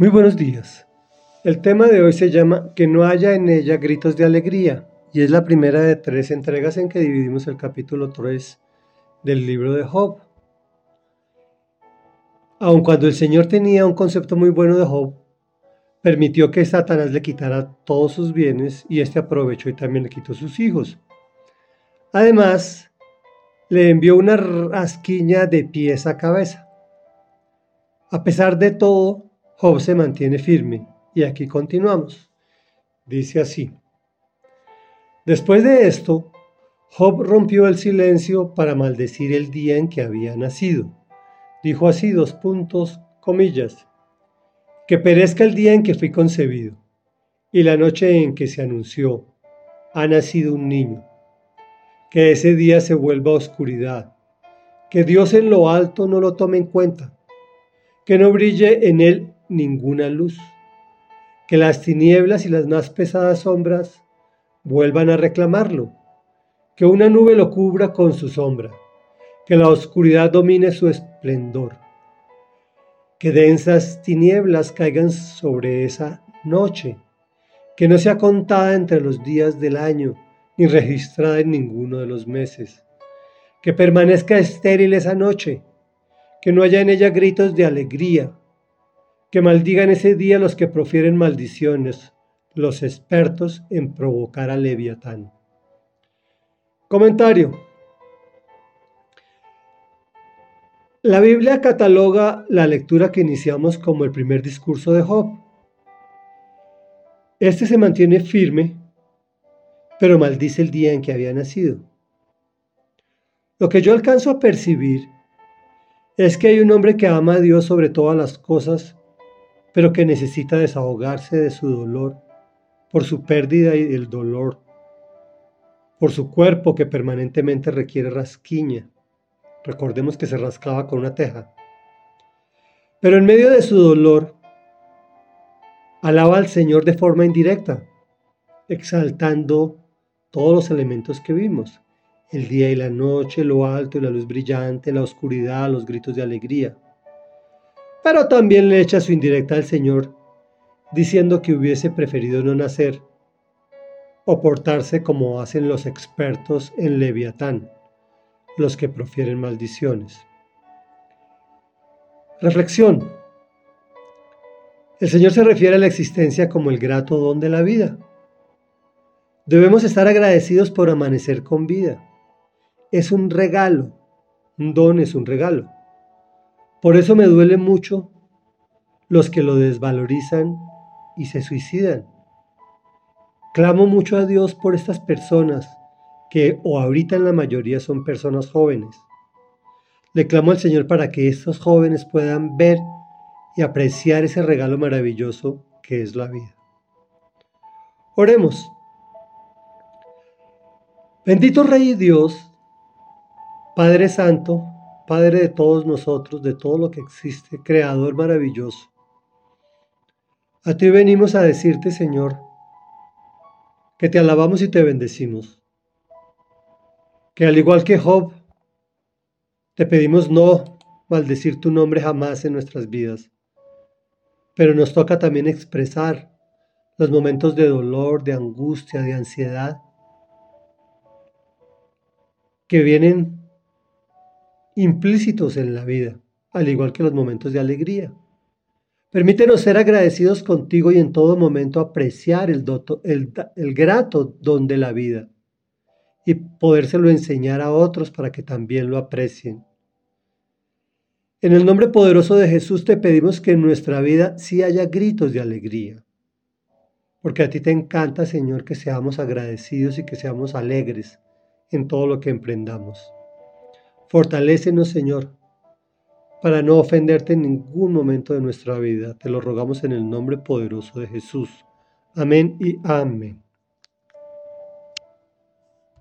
Muy buenos días. El tema de hoy se llama Que no haya en ella gritos de alegría y es la primera de tres entregas en que dividimos el capítulo 3 del libro de Job. Aun cuando el Señor tenía un concepto muy bueno de Job, permitió que Satanás le quitara todos sus bienes y este aprovechó y también le quitó sus hijos. Además, le envió una rasquiña de pies a cabeza. A pesar de todo, Job se mantiene firme y aquí continuamos. Dice así. Después de esto, Job rompió el silencio para maldecir el día en que había nacido. Dijo así dos puntos, comillas, que perezca el día en que fui concebido y la noche en que se anunció, ha nacido un niño. Que ese día se vuelva oscuridad, que Dios en lo alto no lo tome en cuenta, que no brille en él ninguna luz. Que las tinieblas y las más pesadas sombras vuelvan a reclamarlo. Que una nube lo cubra con su sombra. Que la oscuridad domine su esplendor. Que densas tinieblas caigan sobre esa noche. Que no sea contada entre los días del año, ni registrada en ninguno de los meses. Que permanezca estéril esa noche. Que no haya en ella gritos de alegría que maldigan ese día los que profieren maldiciones, los expertos en provocar a Leviatán. Comentario. La Biblia cataloga la lectura que iniciamos como el primer discurso de Job. Este se mantiene firme, pero maldice el día en que había nacido. Lo que yo alcanzo a percibir es que hay un hombre que ama a Dios sobre todas las cosas pero que necesita desahogarse de su dolor por su pérdida y el dolor, por su cuerpo que permanentemente requiere rasquiña. Recordemos que se rascaba con una teja. Pero en medio de su dolor, alaba al Señor de forma indirecta, exaltando todos los elementos que vimos, el día y la noche, lo alto y la luz brillante, la oscuridad, los gritos de alegría pero también le echa su indirecta al Señor, diciendo que hubiese preferido no nacer o portarse como hacen los expertos en Leviatán, los que profieren maldiciones. Reflexión. El Señor se refiere a la existencia como el grato don de la vida. Debemos estar agradecidos por amanecer con vida. Es un regalo. Un don es un regalo. Por eso me duele mucho los que lo desvalorizan y se suicidan. Clamo mucho a Dios por estas personas que o ahorita en la mayoría son personas jóvenes. Le clamo al Señor para que estos jóvenes puedan ver y apreciar ese regalo maravilloso que es la vida. Oremos. Bendito Rey Dios, Padre Santo, Padre de todos nosotros, de todo lo que existe, Creador maravilloso. A ti venimos a decirte, Señor, que te alabamos y te bendecimos. Que al igual que Job, te pedimos no maldecir tu nombre jamás en nuestras vidas. Pero nos toca también expresar los momentos de dolor, de angustia, de ansiedad, que vienen implícitos en la vida, al igual que los momentos de alegría. Permítenos ser agradecidos contigo y en todo momento apreciar el, el, grato don de la vida y podérselo enseñar a otros para que también lo aprecien. En el nombre poderoso de Jesús te pedimos que en nuestra vida sí haya gritos de alegría, porque a ti te encanta, Señor, que seamos agradecidos y que seamos alegres en todo lo que emprendamos. Fortalécenos, Señor, para no ofenderte en ningún momento de nuestra vida. Te lo rogamos en el nombre poderoso de Jesús. Amén y amén.